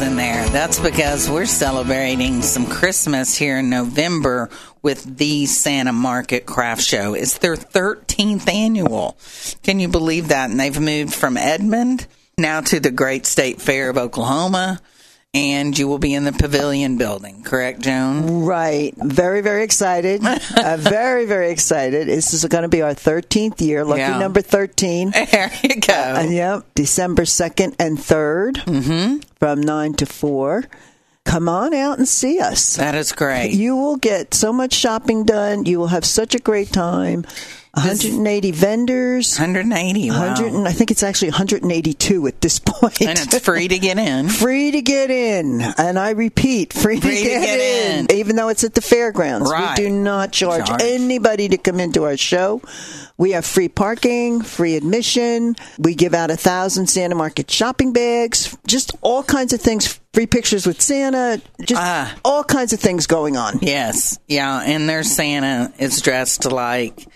in there. That's because we're celebrating some Christmas here in November with the Santa Market Craft Show. It's their 13th annual. Can you believe that? And they've moved from Edmond now to the great state fair of Oklahoma and you will be in the pavilion building, correct, Joan? Right. Very, very excited. uh, very, very excited. This is going to be our 13th year. Lucky Yeah. number 13. There you go. Uh, yep. December 2nd and 3rd mm-hmm. from 9 to 4. Come on out and see us. That is great. You will get so much shopping done. You will have such a great time. 180 vendors. 180. Wow. 100 and I think it's actually 182 at this point. and it's free to get in. free to get in. And I repeat, free, Free to, to get, get in. in. Even though it's at the fairgrounds. Right. We do not charge, Charge. anybody to come into our show. We have free parking, free admission. We give out a thousand Santa Market shopping bags, just all kinds of things. Free pictures with Santa, just Ah. all kinds of things going on. Yes. Yeah. And their Santa is dressed like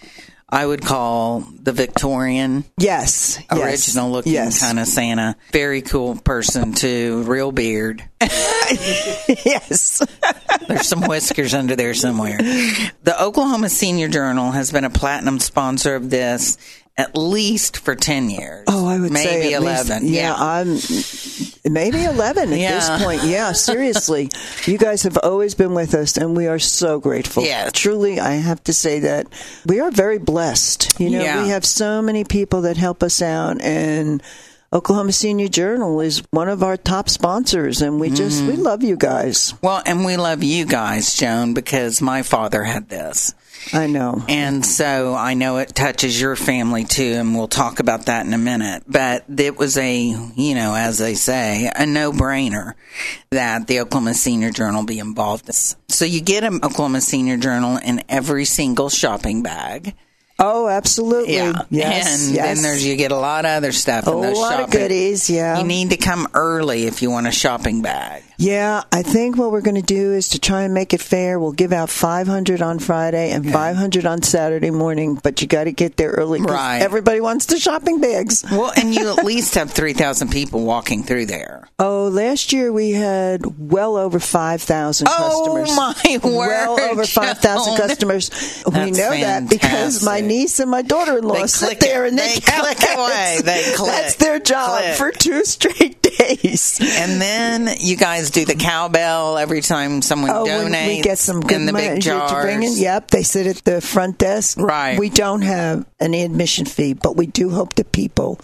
I would call the Victorian Yes, yes, original looking yes. kind of Santa. Very cool person too. Real beard. yes. There's some whiskers under there somewhere. The Oklahoma Senior Journal has been a platinum sponsor of this at least for 10 years. Oh, I would maybe say at 11. Least, yeah, I'm maybe eleven at Yeah. this point. Yeah, seriously, you guys have always been with us, and we are so grateful. Yes. truly, I have to say that we are very blessed. You know, Yeah. we have so many people that help us out, and. Oklahoma Senior Journal is one of our top sponsors, and we just we mm-hmm. love you guys. Well, and we love you guys, Joan, because my father had this. I know. And so I know it touches your family too, and we'll talk about that in a minute. But it was a, you know, as they say, a no brainer that the Oklahoma Senior Journal be involved. in. So you get an Oklahoma Senior Journal in every single shopping bag. Oh, absolutely. Yeah. Yes. and yes. then there's, you get a lot of other stuff a in those lot of goodies. Yeah. You need to come early if you want a shopping bag. Yeah, I think what we're going to do is to try and make it fair. We'll give out 500 on Friday and 500 on Saturday morning, but you got to get there early. Right. everybody wants the shopping bags. Well, and you at least have 3,000 people walking through there. Oh, last year we had well over 5,000 Oh, customers. Oh my word! Well over 5,000 Joan. customers. we That's know that because my fantastic. Niece and my daughter-in-law sit there and they, They click away. They click. That's their job Click. for two straight days. And then you guys do the cowbell every time someone Oh, donates. we get some good in the money big jars. bring in. Yep, they sit at the front desk. Right. We don't have any admission fee, but we do hope that people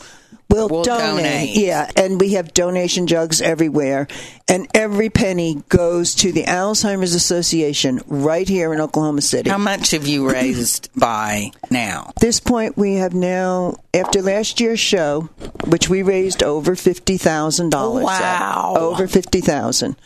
will Will donate. donate. Yeah, and we have donation jugs everywhere, and every penny goes to the Alzheimer's Association right here in Oklahoma City. How much have you raised by now? At this point, we have now, after last year's show, which we raised over fifty thousand dollars. Wow. over fifty thousand.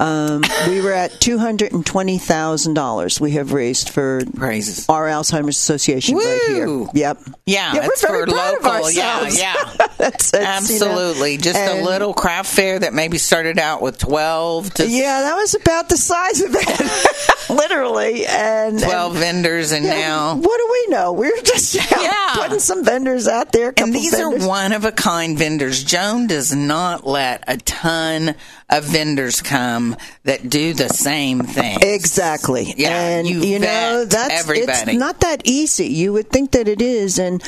Um, we were at two hundred and twenty thousand dollars. We have raised for Praises. our Alzheimer's Association right here. Yep. Yeah, yeah, we're very for proud of local. Yeah, ourselves. yeah. That's, that's, you know, Absolutely. Just a little craft fair that maybe started out with 12 to Yeah, that was about the size of it, literally. And 12 and, vendors, and yeah, now. what do we know? We're just Yeah. putting some vendors out there. And these vendors. are one of a kind vendors. Joan does not let a ton of vendors come that do the same thing. Exactly. Yeah, and you you, know that's everybody. it's not that easy. You would think that it is and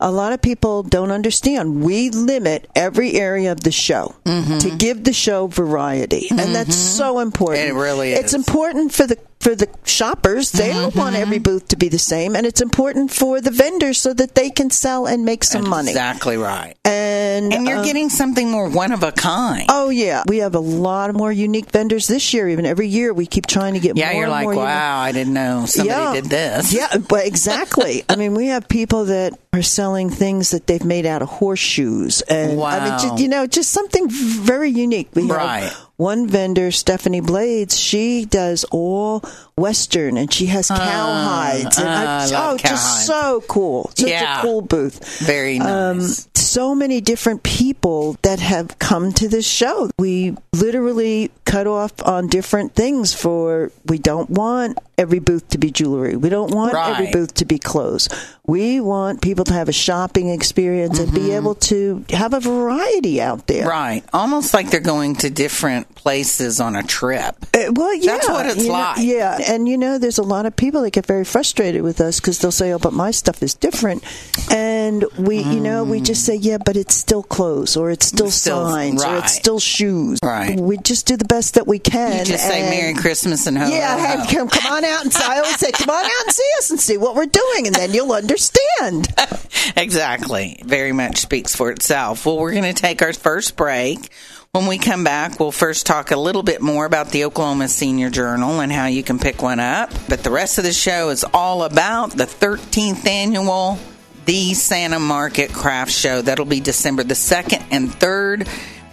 a lot of people don't understand. We limit every area of the show to give the show variety, and that's so important. Mm-hmm. It really It's important for the for the shoppers. They don't want Mm-hmm. every booth to be the same, and it's important for the vendors so that they can sell and make some money. Exactly right. And And you're uh, getting something more one of a kind. Oh yeah, we have a lot of more unique vendors this year. Even every year, we keep trying to get yeah, more. you're and like, more unique- wow, I didn't know somebody did this. Yeah, but exactly. I mean, we have people that are selling things that they've made out of horseshoes, and I mean, Wow. just, you know, just something very unique. We Right. have one vendor, Stephanie Blades. She does all Western, and she has cowhides. and uh, I love oh, just cowhides. so cool. Such Yeah. a cool booth. Very nice. Um, so many different people that have come to this show. We literally cut off on different things for we don't want every booth to be jewelry. We don't want every booth to be clothes. We want people to have a shopping experience and be able to have a variety out there. Right. Almost like they're going to different places on a trip. Uh, well, yeah, That's what it's you know, like. yeah, and you know, there's a lot of people that get very frustrated with us because they'll say, "Oh, but my stuff is different," and we, you know, we mm. just say, "Yeah, but it's still clothes, or it's still, still- signs, or it's still shoes." Right. We just do the best that we can. You just say Merry Christmas and ho Yeah, ho, ho. come, come on out and I always say, "Come on out and see us and see what we're doing," and then you'll understand. Exactly. Very much speaks for itself. Well, we're going to take our first break. When we come back, we'll first talk a little bit more about the Oklahoma Senior Journal and how you can pick one up. But the rest of the show is all about the 13th annual The Santa Market Craft Show. That'll be December the 2nd and 3rd,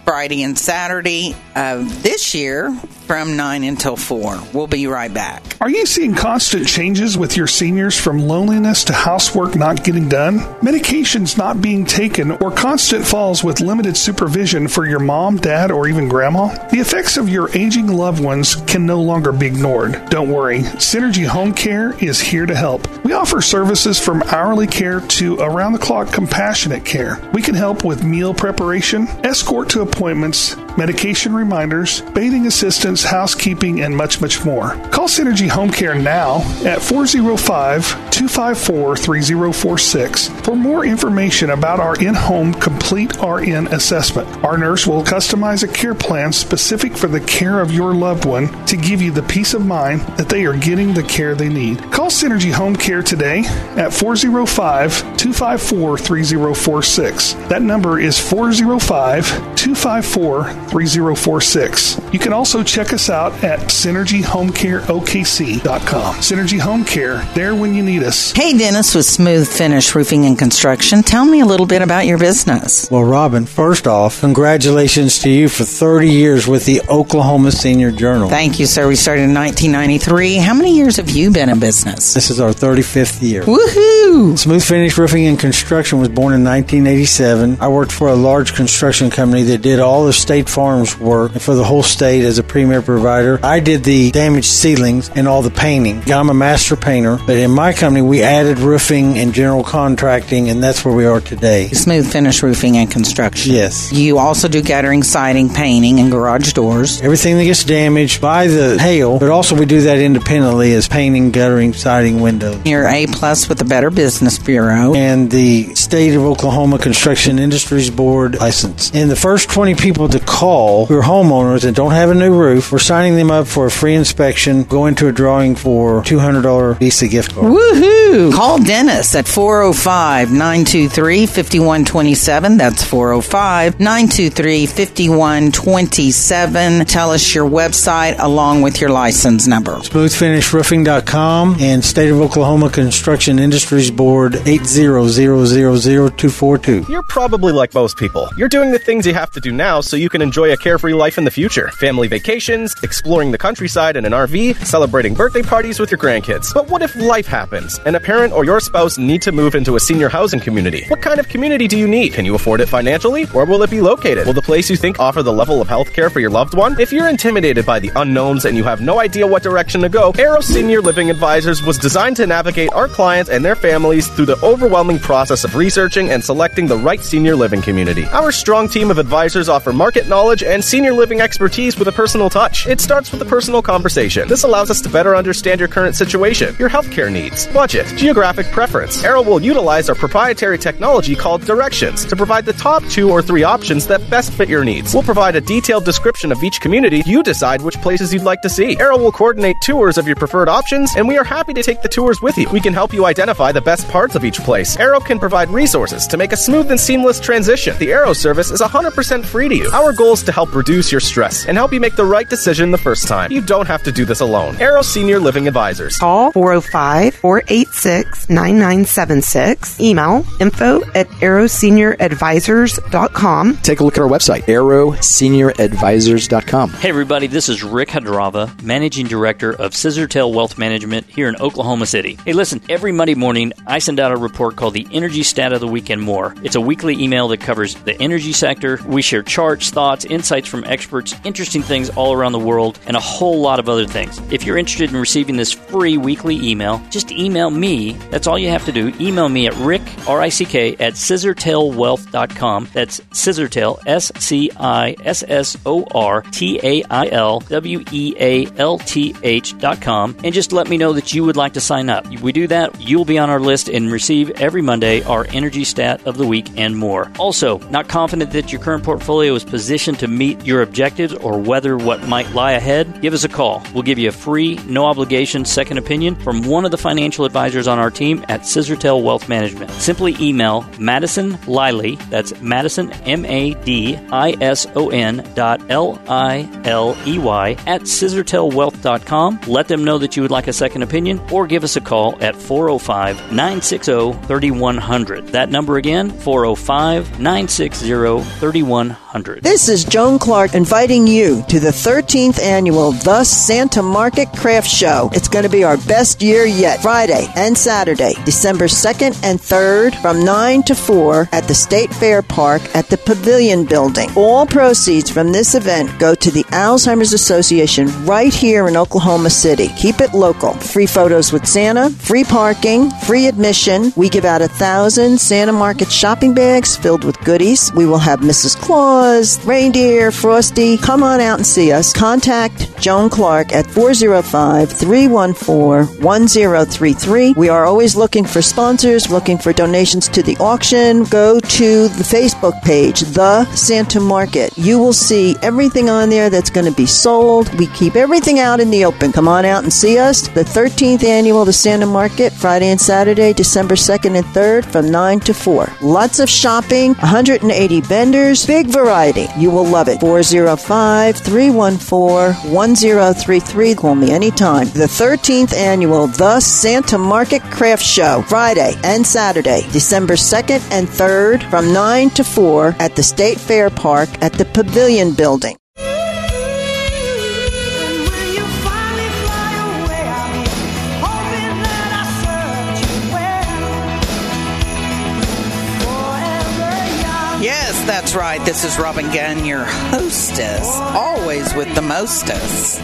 Friday and Saturday of this year from 9 until 4. We'll be right back. Are you seeing constant changes with your seniors from loneliness to housework not getting done, medications not being taken, or constant falls with limited supervision for your mom, dad, or even grandma? The effects of your aging loved ones can no longer be ignored. Don't worry, Synergy Home Care is here to help. We offer services from hourly care to around the clock compassionate care. We can help with meal preparation, escort to appointments, appointments medication reminders, bathing assistance, housekeeping, and much, much more. Call Synergy Home Care now at 405 254 3046 for more information about our in home complete RN assessment. Our nurse will customize a care plan specific for the care of your loved one to give you the peace of mind that they are getting the care they need. Call Synergy Home Care today at 405 254 3046. That number is 405 254 3046. You can also check us out at synergyhomecareokc.com. Synergy Home Care, there when you need us. Hey, Dennis with Smooth Finish Roofing and Construction. Tell me a little bit about your business. Well, Robin, first off, congratulations to you for 30 years with the Oklahoma Senior Journal. Thank you, sir. We started in 1993. How many years have you been in business? This is our 35th year. Woohoo! Smooth Finish Roofing and Construction was born in 1987. I worked for a large construction company that did all the State Farm's work for the whole state as a premier provider. I did the damaged ceilings and all the painting. I'm a master painter, but in my company we added roofing and general contracting, and that's where we are today. Smooth Finish Roofing and Construction. Yes. You also do guttering, siding, painting, and garage doors. Everything that gets damaged by the hail, but also we do that independently as painting, guttering, siding, windows. You're A plus with the Better Business Bureau. And the State of Oklahoma Construction Industries Board license. And the first 20 people to call who are homeowners that don't have a new roof, we're signing them up for a free inspection, go into a drawing for $200 Visa gift card. Woohoo! Call Dennis at 405 923 5127. That's 405 923 5127. Tell us your website along with your license number. SmoothFinishRoofing.com and State of Oklahoma Construction Industries Board 8000242. You're probably like most people. You're doing the things you have to do now so you can enjoy a carefree life in the future. Family vacations, exploring the countryside in an RV, celebrating birthday parties with your grandkids. But what if life happens and a parent or your spouse need to move into a senior housing community? What kind of community do you need? Can you afford it financially? Where will it be located? Will the place you think offer the level of health care for your loved one? If you're intimidated by the unknowns and you have no idea what direction to go, Arrow Senior Living Advisors was designed to navigate our clients and their families through the overwhelming process of researching and selecting the right senior living community. Our strong team of advisors offer market knowledge and senior living expertise with a personal touch. It starts with a personal conversation. This allows us to better understand your current situation, your healthcare needs, budget, geographic preference. Arrow will utilize our proprietary technology called Directions to provide the top two or three options that best fit your needs. We'll provide a detailed description of each community. You decide which places you'd like to see. Arrow will coordinate tours of your preferred options, and we are happy to to take the tours with you. We can help you identify the best parts of each place. Arrow can provide resources to make a smooth and seamless transition. The Arrow service is 100% free to you. Our goal is to help reduce your stress and help you make the right decision the first time. You don't have to do this alone. Arrow Senior Living Advisors. Call 405 486 9976. Email info at arrowsenioradvisors.com. Take a look at our website, arrowsenioradvisors.com. Hey, everybody, this is Rick Hadrava, Managing Director of Scissortail Wealth Management here in Oklahoma City. Hey, listen, every Monday morning I send out a report called the Energy Stat of the Week and More. It's a weekly email that covers the energy sector. We share charts, thoughts, insights from experts, interesting things all around the world, and a whole lot of other things. If you're interested in receiving this free weekly email, just email me. That's all you have to do. Email me at rick, R-I-C-K, at scissortailwealth.com. That's scissortail, S-C-I-S-S-O-R-T-A-I-L W-E-A-L-T-H dot com. And just let me know that you would like to sign up. If we do that, you'll be on our list and receive every Monday our energy stat of the week and more. Also, not confident that your current portfolio is positioned to meet your objectives or weather what might lie ahead? Give us a call. We'll give you a free, no obligation second opinion from one of the financial advisors on our team at Scissortail Wealth Management. Simply email Madison Liley, that's Madison, M A D I S O N dot L I L E Y, at scissortailwealth.com. Let them know that you would like a second opinion or give us a call at 405 960 3100. That number again, 405 960 3100. This is Joan Clark inviting you to the 13th annual The Santa Market Craft Show. It's going to be our best year yet. Friday and Saturday, December 2nd and 3rd from 9 to 4 at the State Fair Park at the Pavilion Building. All proceeds from this event go to the Alzheimer's Association right here in Oklahoma City. Keep it local. Free photos with Santa, free parking, free admission. We give out a thousand Santa Market shopping bags filled with goodies. We will have Mrs. Claus, reindeer, Frosty. Come on out and see us. Contact Joan Clark at 405 314 1033. We are always looking for sponsors, looking for donations to the auction. Go to the Facebook page, The Santa Market. You will see everything on there that's going to be sold. We keep everything out in the open. Come on out and see us. The 13th annual The Santa Market, Friday and Saturday, December 2nd and 3rd from 9 to 4. Lots of shopping, 180 vendors, big variety. You will love it. 405 314 1033. Call me anytime. The 13th annual The Santa Market Craft Show, Friday and Saturday, December 2nd and 3rd from 9 to 4 at the State Fair Park at the Pavilion Building. That's right. This is Robin Gunn, your hostess, always with the mostess.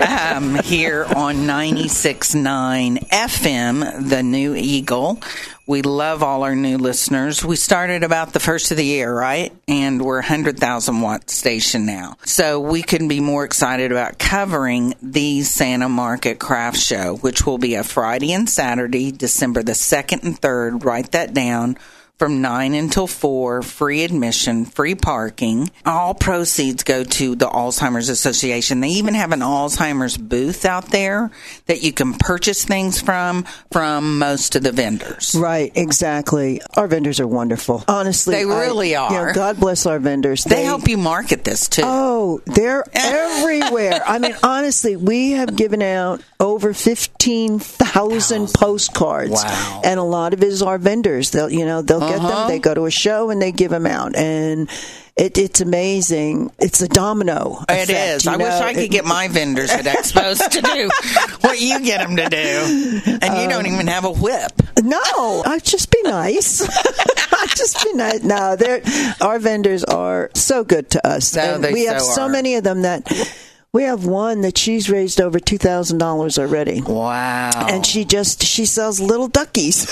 um, here on 96.9 FM, the New Eagle. We love all our new listeners. We started about the first of the year, right? And we're a 100,000 watt station now. So we couldn't be more excited about covering the Santa Market Craft Show, which will be a Friday and Saturday, December the 2nd and 3rd. Write that down from 9 until 4, free admission, free parking. All proceeds go to the Alzheimer's Association. They even have an Alzheimer's booth out there that you can purchase things from from most of the vendors. Right, exactly. Our vendors are wonderful. Honestly, They really I- you know, are. God bless our vendors. They help you market this too. Oh, they're everywhere. I mean, honestly, we have given out over 15,000 postcards. Wow. And a lot of it is our vendors. They'll, you know, they'll get Uh-huh. them, they go to a show and they give them out. And it, it's amazing. It's a domino. It effect, is. you I wish? I could It- get my vendors at Expos to do what you get them to do. And you Um, don't even have a whip. No, I'd just be nice. I'd just be nice. No, our vendors are so good to us. No, And they we have so so are. many of them that we have one that she's raised over two thousand dollars already. Wow. And she just she sells little duckies.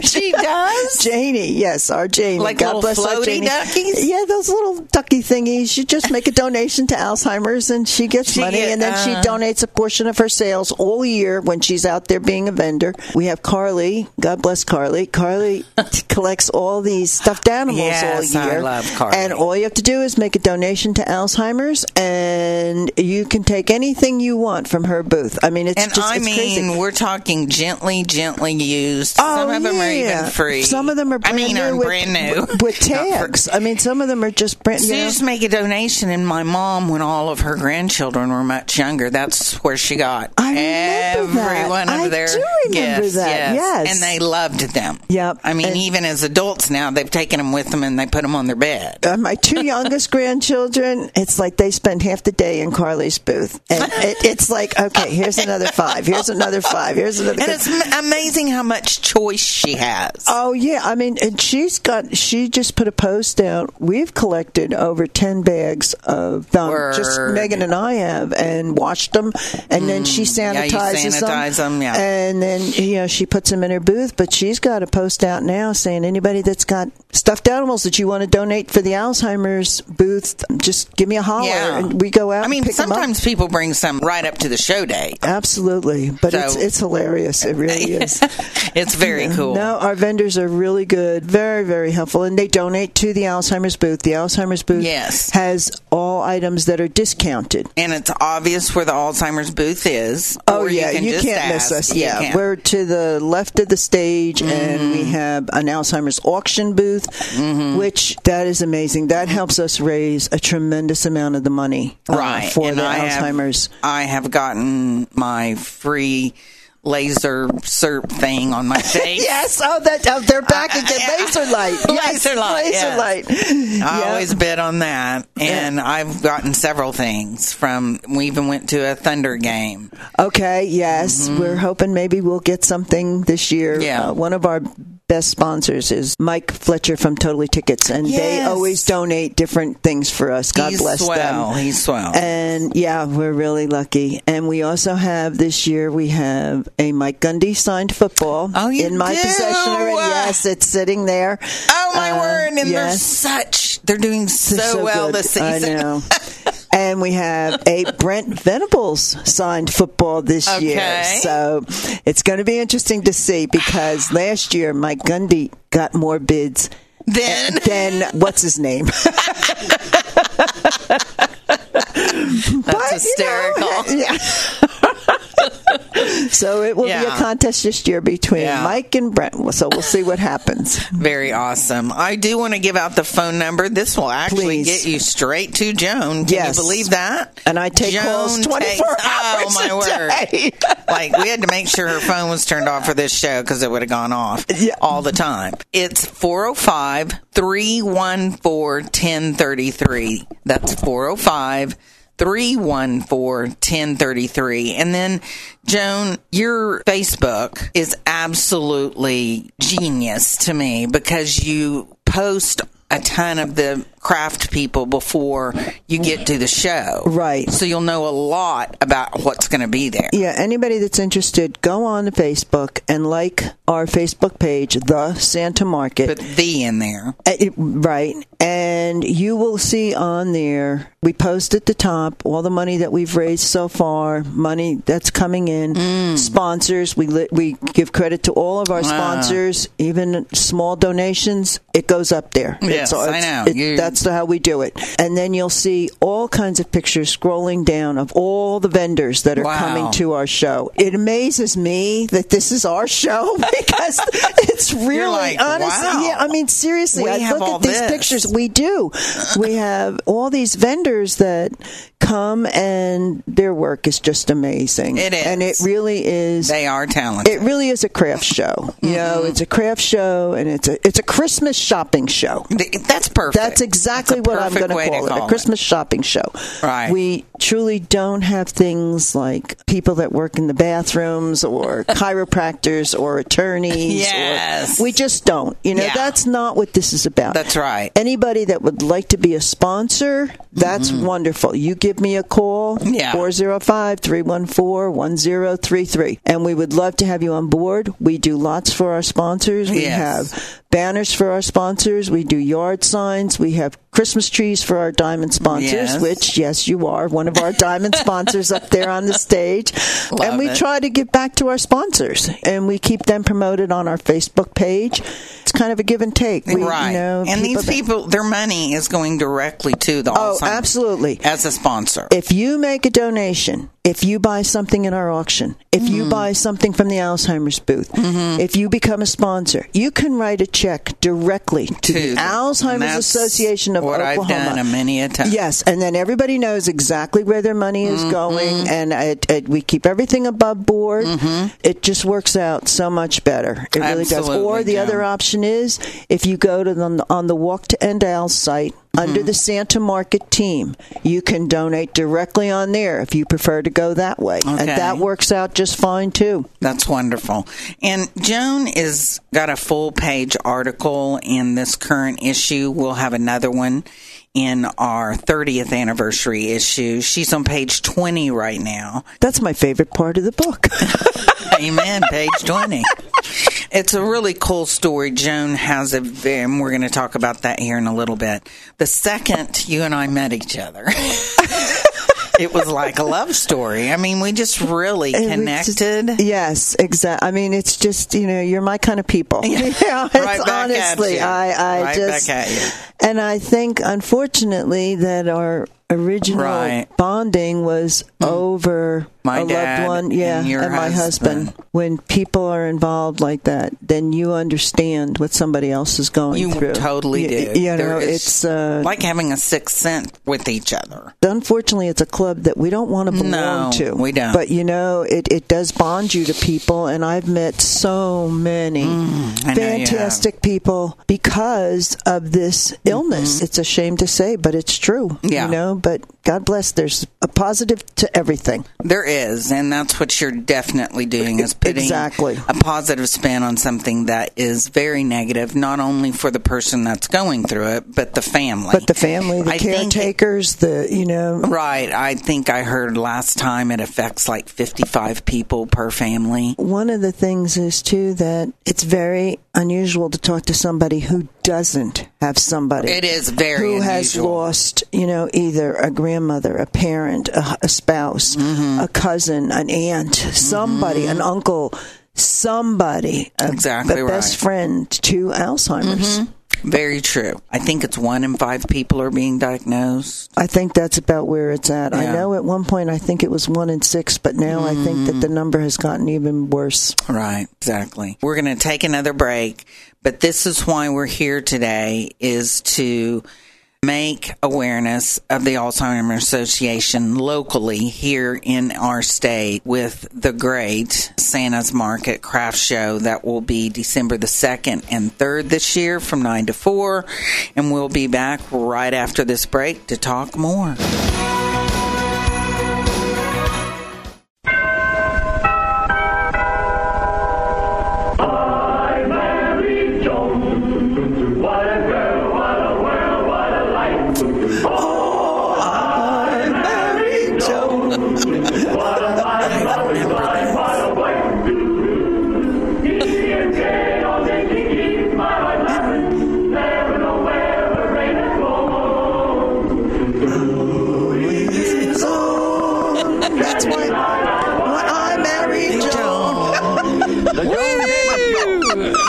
she does. Janie, yes, our Janie. Like God little bless our floaty Janie. duckies? Yeah, those little ducky thingies. You just make a donation to Alzheimer's, and she gets She money, get- and then she uh. donates a portion of her sales all year when she's out there being a vendor. We have Carly. God bless Carly. Carly collects all these stuffed animals Yes, all I year. love Carly. And all you have to do is make a donation to Alzheimer's, and you can take anything you want from her booth. I mean, it's And just I it's mean, crazy. we're talking gently, gently used. Oh, Some of them are even free. Some of them are I brand mean, new with, brand new with tags. I mean, some of them are just brand. You know, make a donation, and my mom, when all of her grandchildren were much younger, that's where she got I remember every that. I their do remember gifts. that, yes. and they loved them. Yep. I mean, And- even as adults now, they've taken them with them and they put them on their bed. uh, my two youngest grandchildren, it's like they spend half the day in Carly's booth, and it, it's like, okay, here's another five, here's another five, here's another. And it's m- amazing how much choice she has. Oh yeah, I mean, and she's got. She just put a post out. We've collected over ten bags of um, just Megan and I have, and washed them, and then she Mm. Yeah, sanitizes sanitize them, yeah. and then you know she puts them in her booth. But she's got a post out now saying anybody that's got stuffed animals that you want to donate for the Alzheimer's booth, just give me a holler, Yeah. and we go out. I mean, and pick 'em up. Sometimes people bring some right up to the show day. Absolutely, but So- it's it's hilarious. It really is. it's very cool. No, our vendors are really good, very very helpful, and they donate to the Alzheimer's booth. The Alzheimer's booth Yes. has all items that are discounted. and it's obvious where the Alzheimer's booth is. Oh yeah, you, can you can't miss us. You Yeah, we're to the left of the stage, and Mm-hmm. we have an Alzheimer's auction booth, which that is amazing. That helps us raise a tremendous amount of the money uh, right for and the I have- I have gotten my free laser SERP thing on my face. Yes, oh, that oh, they're back Uh, again. yeah. Laser light, yes, Laser light, laser yes. light. I Yeah. always bid on that, and I've gotten several things from. We even went to a Thunder game. Okay, yes. We're hoping maybe we'll get something this year. Mm-hmm. Yeah. Uh, one of our best sponsors is Mike Fletcher from Totally Tickets, and they always donate different things for us. God He's bless swell. them. He's swell. And yeah, we're really lucky. And we also have this year we have a Mike Gundy signed football Oh, you in my do? possession already. Yes, it's sitting there. oh my Uh, word! And they're such. They're doing so, They're so well good. this season. I know. and we have a Brent Venables signed football this year. So it's going to be interesting to see because last year Mike Gundy got more bids Then than what's his name. that's hysterical. yeah. so it will be a contest this year between Yeah. Mike and Brent. So we'll see what happens. Very awesome. I do want to give out the phone number. This will actually Please. get you straight to Joan. Can Yes. you believe that? And I take Joan calls 24 takes- hours Oh my a word! day. like we had to make sure her phone was turned off for this show because it would have gone off Yeah. all the time. It's 405 314 1033. That's 405 314 1033. And then, Joan, your Facebook is absolutely genius to me because you post a ton of the craft people before you get to the show. Right. So you'll know a lot about what's going to be there. Yeah, anybody that's interested, go on to Facebook and like our Facebook page, The Santa Market. Put the in there. It- right. And you will see on there, we post at the top all the money that we've raised so far, money that's coming in, Mm. sponsors. We li- we give credit to all of our sponsors, even small donations. It goes up there. Yes, all- I know. it- that's how we do it. And then you'll see all kinds of pictures scrolling down of all the vendors that are Wow. coming to our show. It amazes me that this is our show because it's really like, honestly. wow. Yeah, I mean seriously. We I look at these this. pictures. We do. we have all these vendors that come and their work is just amazing. It is. and it really is. They are talented. it really is a craft show. You know, Mm-hmm. it's a craft show, and it's a it's a Christmas shopping show. That's perfect. That's exactly A what I'm going to call it call a it. Christmas shopping show. Right. We truly don't have things like people that work in the bathrooms or chiropractors or attorneys. or- Yes. we just don't. You know, Yeah. that's not what this is about. That's right. Anybody that would like to be a sponsor, that's wonderful. You give me a call, Mm-hmm. Yeah. 405 314 1033. And we would love to have you on board. We do lots for our sponsors. We Yes. have banners for our sponsors. We do yard signs. We have Christmas trees for our diamond sponsors, Yes. which, yes, you are one of our diamond sponsors up there on the stage. Love and we it. try to give back to our sponsors and we keep them promoted on our Facebook page. It's kind of a give and take. We, right. You know, and these that- people, their money is going directly to the Oh, Alzheimer's absolutely. as a sponsor. If you make a donation, if you buy something in our auction, if Mm-hmm. you buy something from the Alzheimer's booth, if you become a sponsor, you can write a check directly to, To the Alzheimer's Association of what Oklahoma. I've done a many a time. Yes, and then everybody knows exactly where their money is Mm-hmm. going, and it, it, we keep everything above board. It just works out so much better. It really does. Or the other option is if you go to the, on the Walk to End Al site. Mm-hmm. Under the Santa Market team, you can donate directly on there if you prefer to go that way, and that works out just fine too. That's wonderful. And Joan is got a full page article in this current issue. We'll have another one in our 30th anniversary issue. She's on page 20 right now. That's my favorite part of the book. Amen. Page 20. It's a really cool story. Joan has a and we're going to talk about that here in a little bit. The second you and I met each other, it was like a love story. I mean, we just really we just- connected. yes, exactly. I mean, it's just you know, you're my kind of people. Yeah. Yeah, it's Right back at honestly. I, I Right just, back at you. and I think, unfortunately, that our original Right. Mm. bonding was over My a loved one, yeah, and your my husband. husband. When people are involved like that, then you understand what somebody else is going You through. totally Y- do. You know, it's uh, like having a sixth sense with each other. unfortunately it's a club that we don't want to belong No, to we don't. but you know it, it does bond you to people and i've met so many Mm, I know you have. fantastic people because of this illness it's a shame to say but it's true Mm-hmm. Yeah. you know but god bless there's a positive to everything There is, and that's what you're definitely doing is putting Exactly. a positive spin on something that is very negative, not only for the person that's going through it, but the family. but the family the I caretakers the you know Right. I think I heard last time it affects like 55 people per family. one of the things is too that it's very unusual to talk to somebody who doesn't have somebody It is very who has lost, you know, either a grandmother, a parent, a, a spouse, Mm-hmm. a cousin, an aunt, somebody, an uncle, somebody, a, Exactly a best right. Mm-hmm. friend to Alzheimer's. Very true. I think it's one in five people are being diagnosed. I think that's about where it's at. I know at one point I think it was one in six, but now I think that the mm. number has gotten even worse. Right, exactly. We're going to take another break, but this is why we're here today is to make awareness of the Alzheimer's Association locally here in our state with the great Santa's Market Craft Show that will be December the 2nd and 3rd this year from 9 to 4 and we'll be back right after this break to talk more.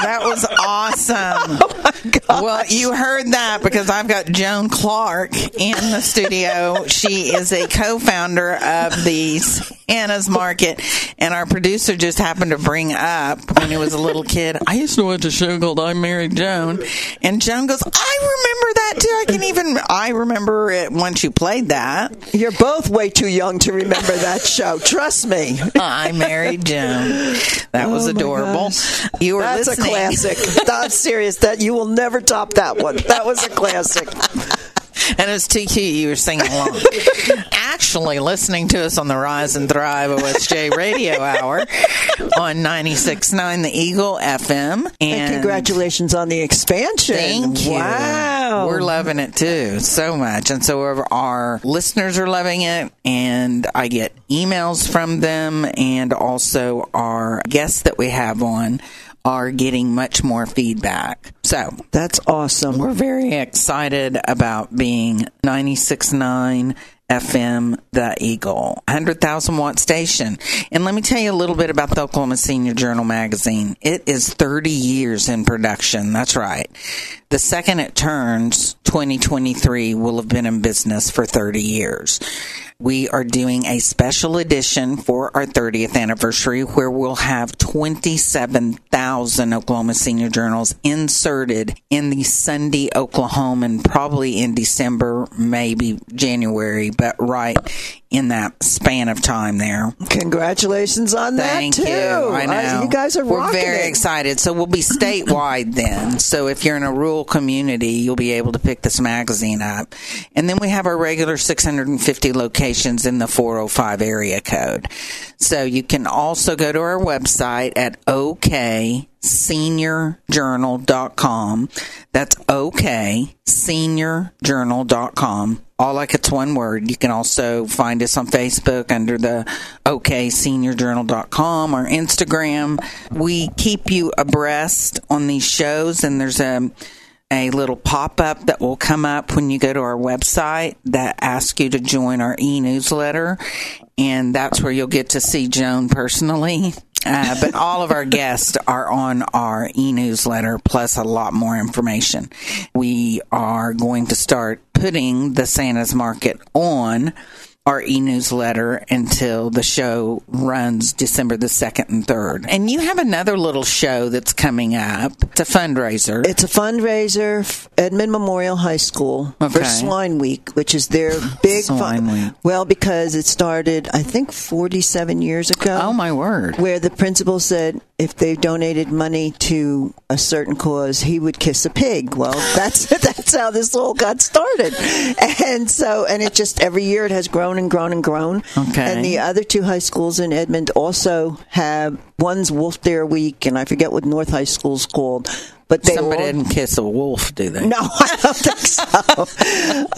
That was awesome. Oh Well, you heard that because I've got Joan Clark in the studio. She is a co-founder of the Santa's Market, and our producer just happened to bring up when he was a little kid. I used to watch a show called I Married Joan, and Joan goes, "I remember that too. I can even I remember it once you played that. You're both way too young to remember that show. Trust me. I Married Joan. That was Oh, adorable. gosh. You were That's listening. a classic. I'm serious. That you will never top that one. That was a classic. and it's too cute you were singing along. Actually, listening to us on the Rise and Thrive OSJ radio hour on 96.9 The Eagle FM. And, And congratulations on the expansion. Thank you. Wow. We're loving it too, so much. And so our listeners are loving it, and I get emails from them, and also our guests that we have on are getting much more feedback. So That's awesome. we're very excited about being 96.9 FM, The Eagle, 100,000 watt station. And let me tell you a little bit about the Oklahoma Senior Journal magazine. It is 30 years in production. That's right. The second it turns, 2023 will have been in business for 30 years. We are doing a special edition for our 30th anniversary where we'll have 27,000 Oklahoma Senior Journals inserted in the Sunday Oklahoman, probably in December, maybe January, but right in that span of time there. Congratulations on Thank that too. Uh, you. I know. you guys are We're very it. excited. So we'll be statewide then. So if you're in a rural community, you'll be able to pick this magazine up. And then we have our regular 650 locations in the 405 area code. So you can also go to our website at okseniorjournal.com. That's okseniorjournal.com all like it's one word. You can also find us on Facebook under the OKSeniorJournal.com or Instagram. We keep you abreast on these shows, and there's a a little pop up that will come up when you go to our website that asks you to join our e newsletter, and that's where you'll get to see Joan personally. Uh, but all of our guests are on our e newsletter, plus a lot more information. We are going to start putting the Santa's Market on our e newsletter until the show runs December the 2nd and 3rd. And you have another little show that's coming up. It's a fundraiser. It's a fundraiser, Edmond Memorial High School for Swine Week, which is their big Swine fun- Week. Well, because it started, I think, 47 years ago. oh, my word. where the principal said if they donated money to a certain cause, he would kiss a pig. Well, that's that's how this all got started, and so and it just every year it has grown and grown and grown. Okay. And the other two high schools in Edmond also have one's Wolf Dare Week, and I forget what North High School's called. But they Somebody didn't kiss a wolf, do they? no, I don't think so.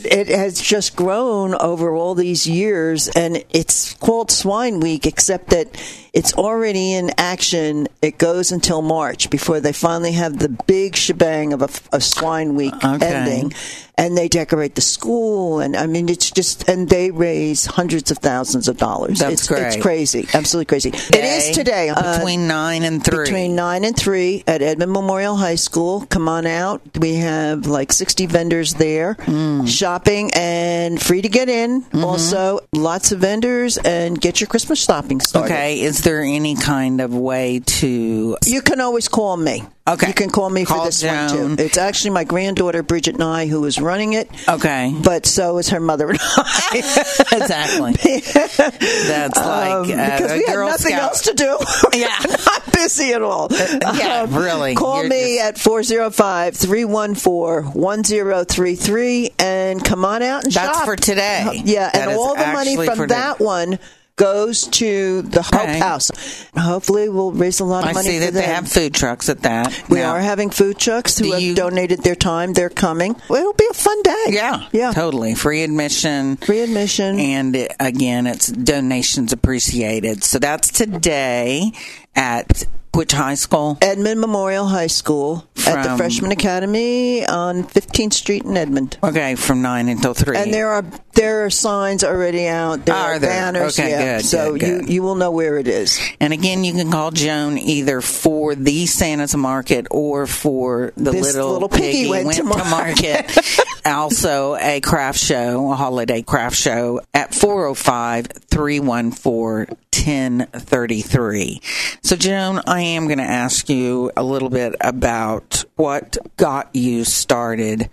it has just grown over all these years, and it's called Swine Week, except that it's already in action. It goes until March before they finally have the big shebang of a, a Swine Week Okay. ending, and they decorate the school, and I mean, it's just, and they raise hundreds of thousands of dollars. That's it's, great. It's crazy, absolutely crazy. it is today uh, Between 9 and 3. between 9 and 3 at Edmond Memorial High School. Come on out. We have like 60 vendors there Mm. shopping and free to get in. Mm-hmm. Also, lots of vendors and get your Christmas shopping started. Okay, is there any kind of way to. You can always call me. Okay. You can call me Call for this Joan. one too. It's actually my granddaughter Britney who is running it. Okay. But so is her mother and I. exactly. That's like Um, uh, because we had nothing Scout. else to do. Yeah. Not busy at all. yeah, really. Call You're me just- at 405 314 1033 and come on out and That's shop. for today. Yeah, That and all the money from that one goes to the Hope Okay. House. Hopefully, we'll raise a lot of I money see for that them. they have food trucks at that. we Now- are having food trucks who Do have you- donated their time. They're coming. It'll be a fun day. Yeah, Yeah. totally free admission. Free admission. and it, again, it's donations appreciated. So that's today at which high school? Edmond Memorial High School at the Freshman Academy on 15th Street in Edmond. Okay, from nine until three. And there are there are signs already out. There Are are there? banners. Okay, yeah. good, So good, good. you you will know where it is. And again, you can call Joan either for the Santa's Market or for the This little, little piggy went to market. also, a craft show, a holiday craft show at 405 314 1033. So, Joan, I am going to ask you a little bit about what got you started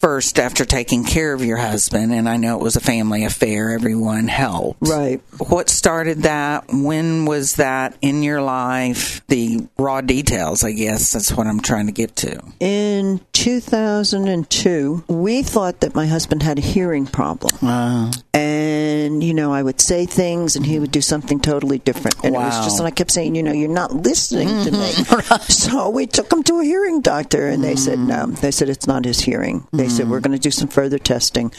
first after taking care of your husband, and I know it was a family affair, everyone helped. Right. What started that? When was that in your life? The raw details, I guess. That's what I'm trying to get to. In 2002, we thought that my husband had a hearing problem. Uh, And, you know, I would say things and he would do something totally different. And it was just, and I kept saying, you know, you're not listening to me. So we took him to a hearing doctor and they said, no. They said it's not his hearing. They said, we're going to do some further testing.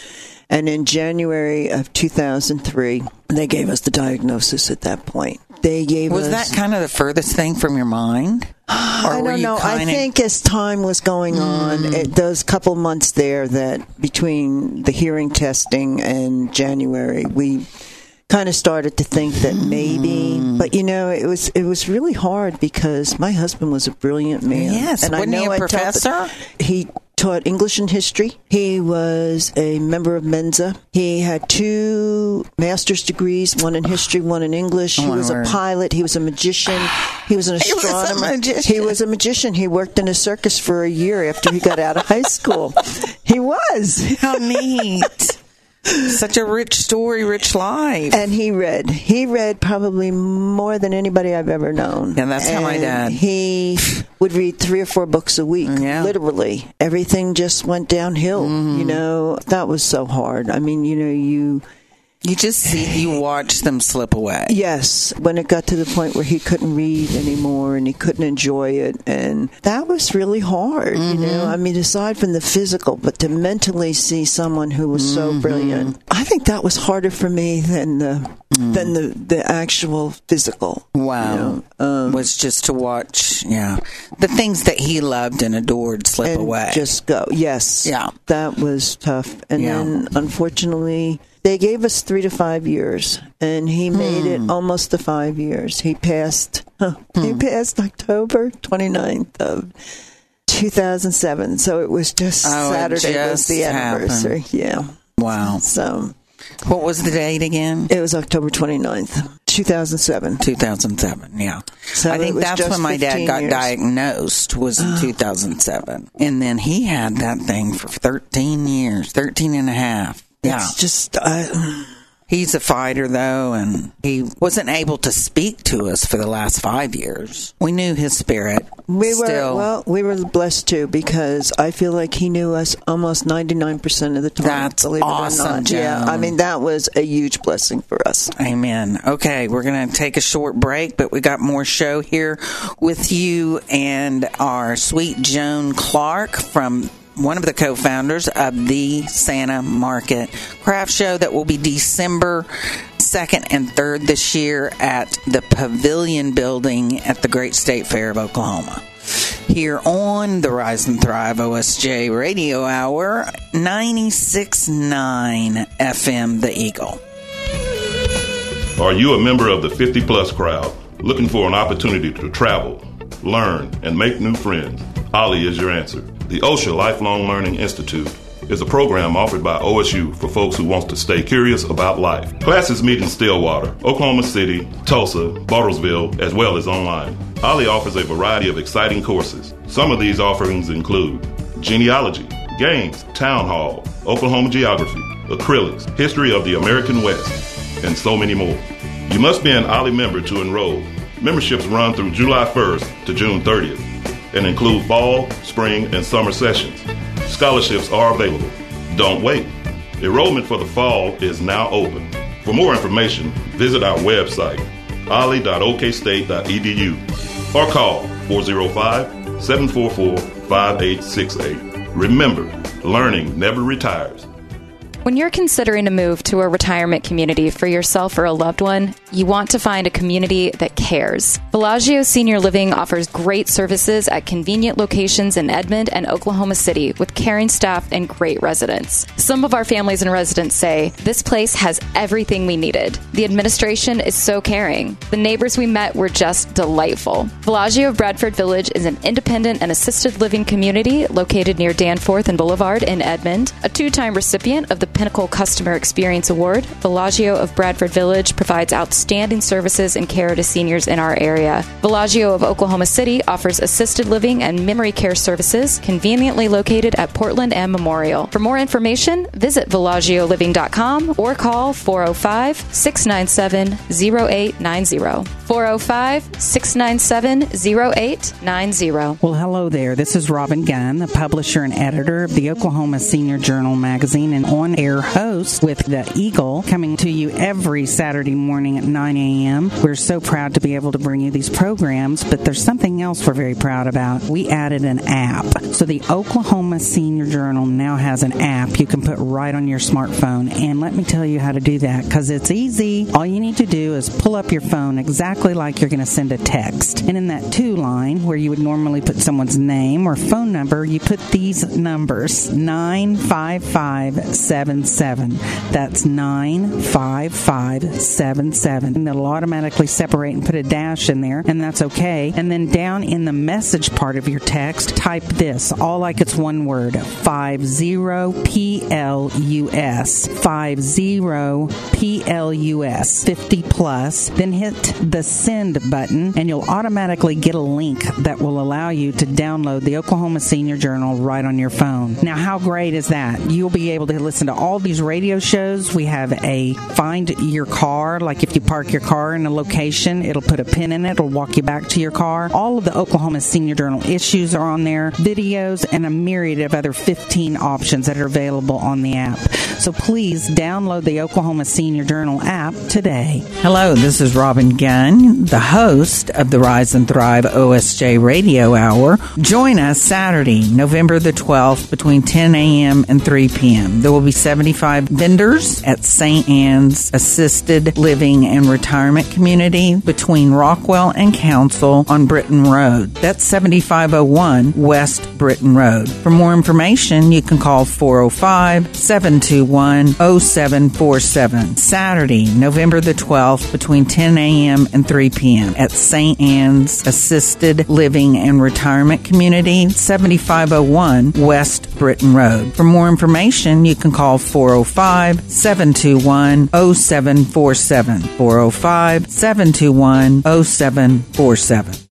And in January of 2003, they gave us the diagnosis at that point. They gave was us. that kind of the furthest thing from your mind? I don't know. I think as time was going on, hmm. it, those couple months there that between the hearing testing and January, we kind of started to think that maybe. Hmm. But you know, it was it was really hard because my husband was a brilliant man. Yes, and I wasn't he know a I tell the- professor? he taught English and history. He was a member of Mensa. He had two master's degrees, one in history, one in English. he Oh, my was word. a pilot. He was a magician. He was an He was a astronomer. magician. He was a magician. He worked in a circus for a year after he got out of high school. He was. How neat. Such a rich story, rich life. And he read. He read probably more than anybody I've ever known. Yeah, that's how my dad- He would read three or four books a week. Yeah. Literally. Everything just went downhill. Mm-hmm. You know, that was so hard. I mean, you know, you. You just see, you watch them slip away. Yes, when it got to the point where he couldn't read anymore and he couldn't enjoy it, and that was really hard. You mm-hmm. know, I mean, aside from the physical, but to mentally see someone who was so mm-hmm. brilliant, I think that was harder for me than the mm. than the the actual physical. you Wow. know, um, was just to watch, yeah. The things that he loved and adored slip and away. just go. Yes, Yeah. that was tough. And Yeah. then, unfortunately, they gave us three to five years, and he made Hmm. it almost to five years. He passed. Huh, He passed October 29th of 2007. So it was just Oh, it Saturday was the anniversary. Yeah. wow. So What was the date again? it was October 29th, 2007. 2007, yeah. So I think that's when my dad got years. diagnosed was in 2007. And then he had that thing for 13 years, 13 and a half. Yeah. It's just. Uh, He's a fighter though, and he wasn't able to speak to us for the last five years. We knew his spirit. We were Still, well. We were blessed too because I feel like he knew us almost ninety nine percent of the time. That's believe awesome. Yeah, I mean that was a huge blessing for us. Amen. Okay, we're going to take a short break, but we got more show here with you and our sweet Joan Clark from one of the co-founders of the Santa Market Craft Show that will be December 2nd and 3rd this year at the Pavilion Building at the Great State Fair of Oklahoma. Here on the Rise and Thrive OSJ Radio Hour, 96.9 FM The Eagle. Are you a member of the 50 plus crowd looking for an opportunity to travel, learn, and make new friends? Ollie is your answer. The Osher Lifelong Learning Institute is a program offered by OSU for folks who want to stay curious about life. Classes meet in Stillwater, Oklahoma City, Tulsa, Bartlesville, as well as online. Ollie offers a variety of exciting courses. Some of these offerings include genealogy, games, town hall, Oklahoma geography, acrylics, history of the American West, and so many more. You must be an Ollie member to enroll. Memberships run through July 1st to June 30th and include fall, spring, and summer sessions. Scholarships are available. Don't wait. Enrollment for the fall is now open. For more information, visit our website, ollie.okstate.edu or call 405 744 5868. Remember, learning never retires. When you're considering a move to a retirement community for yourself or a loved one, you want to find a community that cares. Villaggio Senior Living offers great services at convenient locations in Edmond and Oklahoma City with caring staff and great residents. Some of our families and residents say, This place has everything we needed. The administration is so caring. The neighbors we met were just delightful. Villaggio Bradford Village is an independent and assisted living community located near Danforth and Boulevard in Edmond, a two time recipient of the Pinnacle Customer Experience Award, Villaggio of Bradford Village provides outstanding services and care to seniors in our area. Villaggio of Oklahoma City offers assisted living and memory care services conveniently located at Portland and Memorial. For more information, visit VillaggioLiving.com or call 405 697 0890. 405 697 0890. Well, hello there. This is Robin Gunn, the publisher and editor of the Oklahoma Senior Journal magazine and on air host with the Eagle, coming to you every Saturday morning at 9 a.m. We're so proud to be able to bring you these programs, but there's something else we're very proud about. We added an app. So the Oklahoma Senior Journal now has an app you can put right on your smartphone. And let me tell you how to do that because it's easy. All you need to do is pull up your phone exactly like you're going to send a text. And in that two line, where you would normally put someone's name or phone number, you put these numbers 95577. That's 95577. And it'll automatically separate and put a dash in there, and that's okay. And then down in the message part of your text, type this, all like it's one word 50 P L U S. 50 P L U S. 50 plus. Then hit the send button, and you'll automatically get a link that will allow you to download the Oklahoma Senior Journal right on your phone. Now, how great is that? You'll be able to listen to all these radio shows. We have a find your car, like if you park your car in a location, it'll put a pin in it, it'll walk you back to your car. All of the Oklahoma Senior Journal issues are on there, videos, and a myriad of other 15 options that are available on the app. So please download the Oklahoma Senior Journal app today. Hello, this is Robin Gunn, the host of the Rise and Thrive OSJ Radio Hour. Join us Saturday, November the 12th between 10 a.m. and 3 p.m. There will be 75 vendors at St. Anne's Assisted Living and Retirement Community between Rockwell and Council on Britton Road. That's 7501 West Britton Road. For more information, you can call 405 721 0747. Saturday, November the 12th between 10 a.m. and 3 p.m. at St. Anne's Assisted Living and Retirement Community, 7501 West Britton Road. For more information, you can call 405 721 0747. 405 721 0747.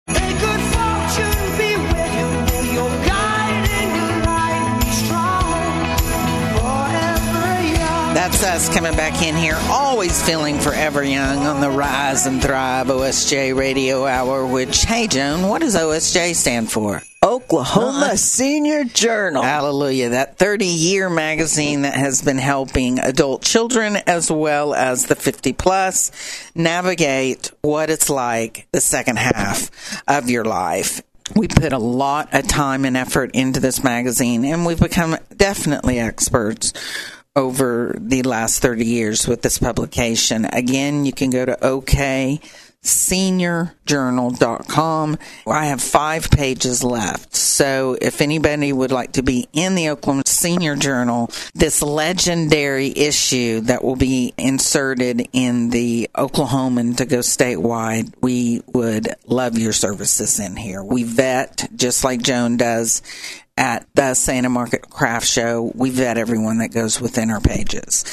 That's us coming back in here, always feeling forever young on the Rise and Thrive OSJ Radio Hour, which, hey, Joan, what does OSJ stand for? Oklahoma Senior Journal. Hallelujah. That 30 year magazine that has been helping adult children as well as the 50 plus navigate what it's like the second half of your life. We put a lot of time and effort into this magazine and we've become definitely experts over the last 30 years with this publication. Again, you can go to OK seniorjournal.com. I have five pages left. So if anybody would like to be in the Oklahoma Senior Journal, this legendary issue that will be inserted in the Oklahoman to go statewide, we would love your services in here. We vet just like Joan does at the Santa Market Craft Show. We vet everyone that goes within our pages.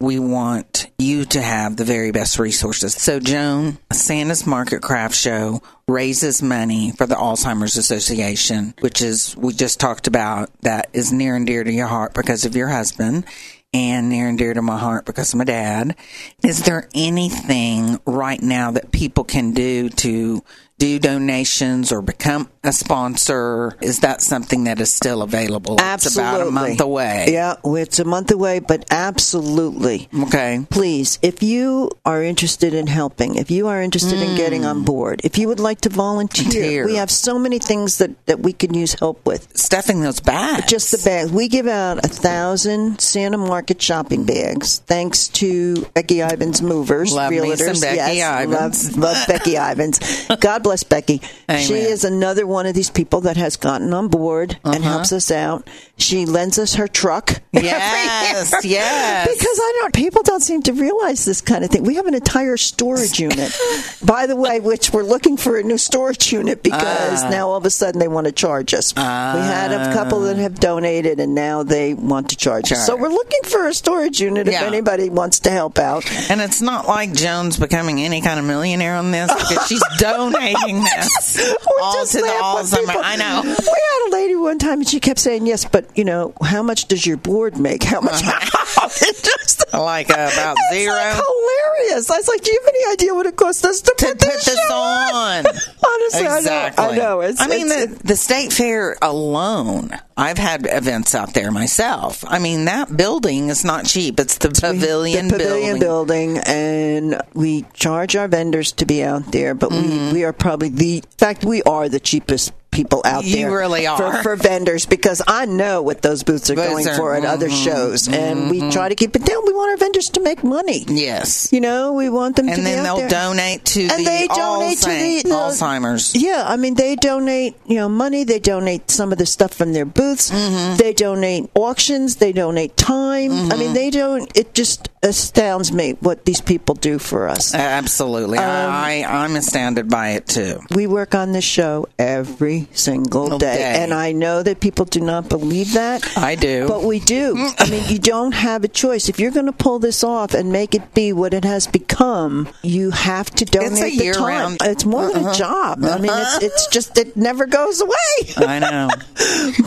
We want you to have the very best resources. So, Joan, Santa's Market Craft Show raises money for the Alzheimer's Association, which is, we just talked about, that is near and dear to your heart because of your husband and near and dear to my heart because of my dad. Is there anything right now that people can do to do donations or become a sponsor? Is that something that is still available? Absolutely. It's about a month away. Yeah, it's a month away, but absolutely. Okay. Please, if you are interested in helping, if you are interested in getting on mm. board, if you would like to volunteer, we have so many things that, that we can use help with. Stuffing those bags. Just the bags. We give out a thousand Santa Market shopping bags, thanks to Becky Ivins Movers, Love me realtors. some Becky yes, Ivins. Love, love Becky Ivins. God bless Becky. Amen. She is another one of these people that has gotten on board and Uh-huh. helps us out. She lends us her truck. Yes, yes. Because I don't, people don't seem to realize this kind of thing. We have an entire storage unit, by the way, which we're looking for a new storage unit because Ah. now all of a sudden they want to charge us. we had a couple that have donated and now they want to charge, us. So we're looking for a storage unit if anybody wants to help out. And it's not like Joan's becoming any kind of millionaire on this because she's donating this all to the Alzheimer. I know. We had a lady one time, and she kept saying, "Yes, but you know, how much does your board make? How much?" Just- Like uh, about zero. like hilarious. I was like, "Do you have any idea what it costs us to, to put put this, this show on. Honestly, exactly. I know. I know. It's, I mean, it's- the, the state fair alone. I've had events out there myself. I mean, that building is not cheap. It's the pavilion, the pavilion building. building, and we charge our vendors to be out there, but Mm-hmm. we, we are probably the in fact we are the cheapest people out there. You there. really are. for vendors because I know what those booths are going are- for at other mhm, shows, and we try to keep it down. We want our vendors to make money. Yes. You know, we want them to And be then they'll there. donate to And the they donate to Alzheimer's. the- the- Alzheimer's. Yeah, I mean, they donate, you know, money. They donate some of the stuff from their booths. Mm-hmm. They donate auctions. They donate time. I Mm-hmm. mean, they don't. It just astounds me what these people do for us. Absolutely. Um, I, I'm astounded by it too. We work on this show every single day, day. and I know that people do not believe that. I do. But we do. I mean, you don't have a choice. If you're going to pull this off and make it be what it has become, you have to donate It's a the year-round- time. It's more than a Uh-huh. job. I mean, it's, it's just it never goes away. I know.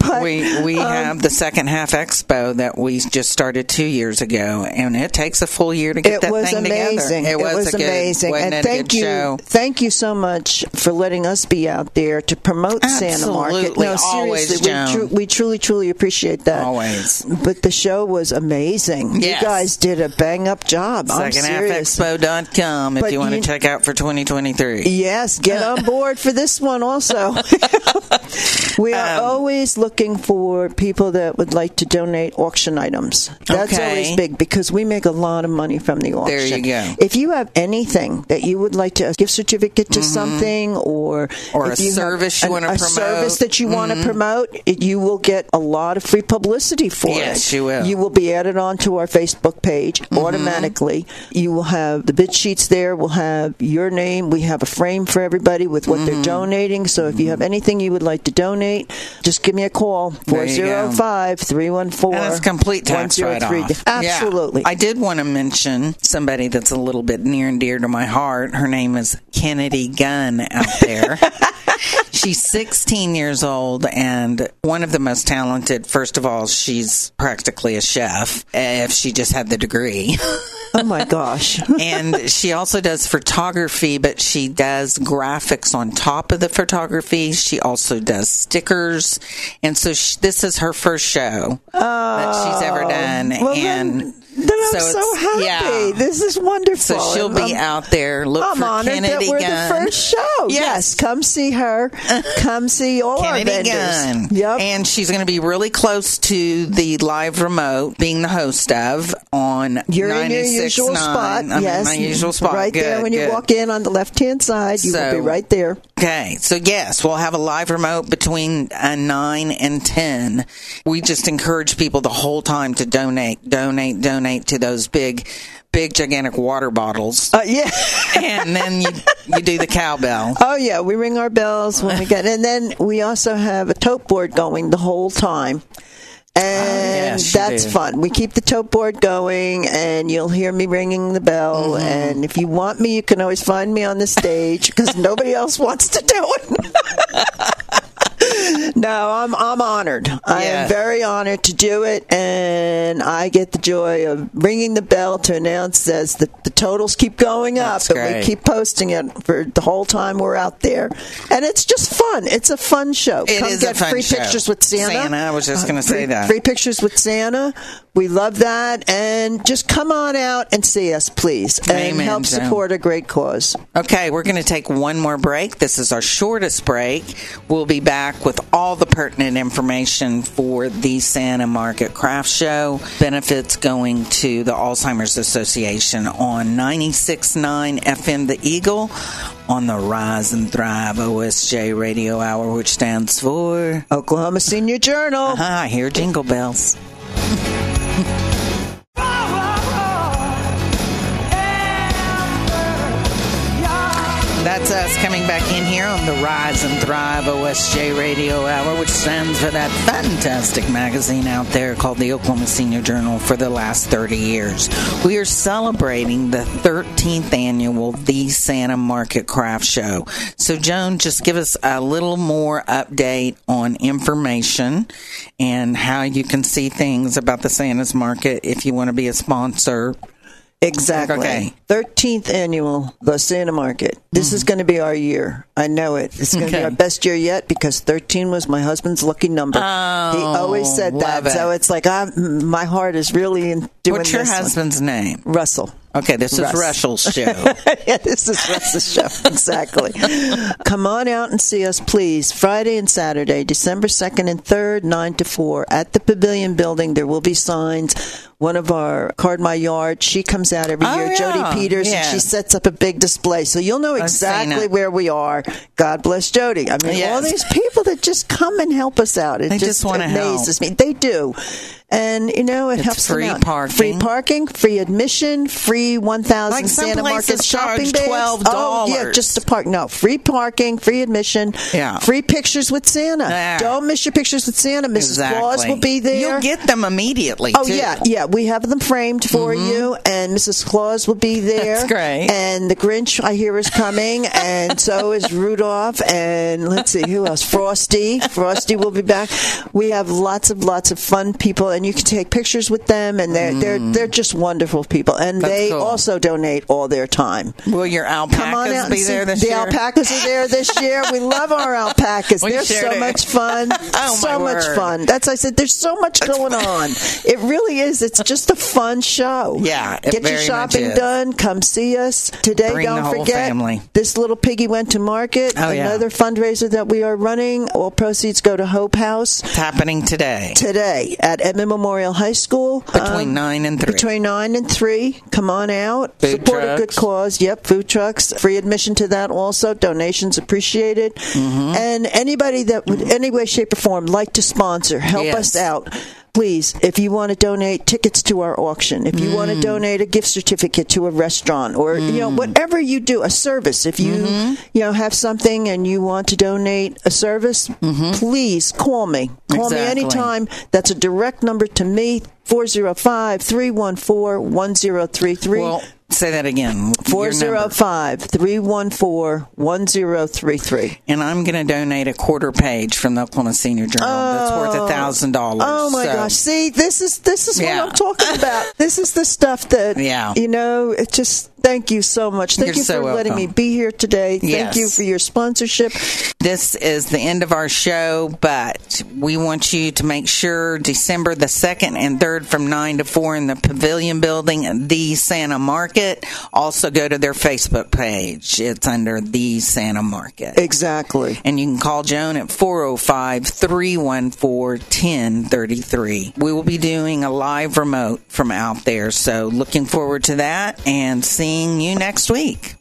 But, we we um, have the second half expo that we just started two years ago, and it takes a full year to get it that was thing amazing. together. It was, a good, amazing, wasn't and thank you, show? thank you so much for letting us be out there to promote Santa Market. No, Always, seriously, we, tru- we truly, truly appreciate that. Always. But the show was amazing. Yes. You guys did a bang up job. Secondhalfexpo.com if But you want to check out for 2023. Yes, get on board for this one also. we are Um, always looking for people that would like to donate auction items. That's Okay. always big because we make a lot of money from the auction. There you go. If you have anything that you would like to, a gift certificate to something or Mm-hmm. Or a you service you wanna a promote. service that you want to promote, it, you will get a lot of free publicity for Yes, it. you will. You will be added onto our Facebook page Mm-hmm. automatically. You will have the bid sheets there. We'll have your name. We have a frame for everybody with what Mm-hmm. they're donating. So if you have anything you would like to donate, just give me a call There 405 314 And it's complete tax write off. Absolutely. I did want to mention somebody that's a little bit near and dear to my heart. Her name is Kennedy Gunn out there. she's 16 years old and one of the most talented. First of all, she's practically a chef if she just had the degree. Oh my gosh. and she also does photography, but she does graphics on top of the photography. She also does stickers, and so she, this is her first show that she's ever oh. done. Well, and then, then I'm so so, happy. yeah. This is wonderful. so she'll be I'm- out there. Look I'm for honored Kennedy that we're Gunn. the first show. Yes. come see her. Come see all Kennedy our vendors. Gunn. Yep. And she's going to be really close to the live remote, being the host of on You're in your 96.9. usual spot. I'm yes, my usual spot. Right there Good, when you walk in on the left hand side, you will be right there. Okay, so yes, we'll have a live remote between uh, 9 and 10. We just encourage people the whole time to donate, donate, donate to those big, big, gigantic water bottles. Uh, yeah. and then you, you do the cowbell. Oh yeah, we ring our bells when we get, and then we also have a tote board going the whole time. And yes, that's fun. We keep the tote board going, and you'll hear me ringing the bell. Mm-hmm. And if you want me, you can always find me on the stage because nobody else wants to do it. no, I'm I'm honored. I am very honored to do it, and I get the joy of ringing the bell to announce as the, the totals keep going up, That's and we keep posting it for the whole time we're out there, and it's just fun. It's a fun show. It Come is a get fun free show. pictures with Santa. Santa, I was just Uh, gonna say free- that. free pictures with Santa. We love that, and just come on out and see us, please, and Amen, help support a great cause. Okay, we're going to take one more break. This is our shortest break. We'll be back with all the pertinent information for the Santa Market Craft Show. Benefits going to the Alzheimer's Association on 96.9 FM The Eagle on the Rise and Thrive OSJ Radio Hour, which stands for Oklahoma Senior Journal. Uh-huh, I hear jingle bells. That's us coming back in here on the Rise and Thrive OSJ Radio Hour, which stands for that fantastic magazine out there called the Oklahoma Senior Journal for the last 30 years. We are celebrating the 13th annual The Santa Market Craft Show. So, Joan, just give us a little more update on information and how you can see things about the Santa's Market if you want to be a sponsor. Exactly. Okay. 13th annual the Santa Market. This is going to be our year. I know it. It's going to Mm-hmm. Okay. be our best year yet because 13 was my husband's lucky number. Oh, he always said that. it. So it's like I, my heart is really in doing What's your this one. husband's name? Russell. Okay, this is Russ. Russell's show. yeah, this is Russell's show. Exactly. Come on out and see us, please. Friday and Saturday, December 2nd and 3rd, 9 to 4, at the Pavilion Building. There will be signs. One of our Card My Yard, she comes out every Oh, year, yeah. Jody Peters, Yeah. and she sets up a big display. So you'll know exactly where we are. God bless Jody. I mean, Yes. all these people that just come and help us out. It They just, just wanna amazes me. They do. And, you know, it It's helps them free out. parking. Free parking, free admission, free 1,000 Like Santa Market shopping bags. Oh, yeah, just to park. No, free parking, free admission. Yeah. Free pictures with Santa. Yeah. Don't miss your pictures with Santa. Mrs. Exactly. Claus will be there. You'll get them immediately. Oh too. yeah, yeah. We have them framed for mm-hmm. you, and Mrs. Claus will be there. That's great. And the Grinch, I hear, is coming, and so is Rudolph, and let's see who else. Frosty. Frosty will be back. We have lots of lots of fun people, and you can take pictures with them, and they're they're they're just wonderful people, and Mm. That's they cool. also donate all their time. Will your Come on alpacas out be there this the year? The alpacas are there this year. We love our alpacas. We They're so do. much fun. Oh, so my much word. fun. That's I said. There's so much going on. It really is. It's just a fun show. Yeah, it get your very much shopping is. done. Come see us today. Bring don't whole forget family. this little piggy went to market. Oh, yeah. Another fundraiser that we are running. All proceeds go to Hope House It's happening today. today at Edmond Memorial High School. Between Um, nine and three. Between nine and three. Come on out. Food Support a good cause. Yep, food trucks. Free admission to that also. Donations appreciated. Mm-hmm. And anybody that would, any way, shape, or form, like to sponsor, help Yes. us out. Please, if you want to donate tickets to our auction, if you want Mm. to donate a gift certificate to a restaurant, or you know whatever you do, a service. If you Mm-hmm. you know have something and you want to donate a service, please call me. Call me Mm-hmm. Anytime. That's a direct number to me. 405 314 1033. Say that again. Your 405 314 1033. And I'm going to donate a quarter page from the Oklahoma Senior Journal. That's worth oh. a thousand dollars. Oh my So- gosh! See, this is this is Yeah. what I'm talking about. this is the stuff that Yeah. you know. It just thank you so much. Thank You're you so for letting me be here today. Thank Yes. you for your sponsorship. This is the end of our show, but we want you to make sure December the 2nd and 3rd from 9 to 4 in the Pavilion Building, The Santa Market. Also go to their Facebook page. It's under The Santa Market. Exactly. And you can call Joan at 405 314 1033. We will be doing a live remote from out there, so looking forward to that and seeing you next week.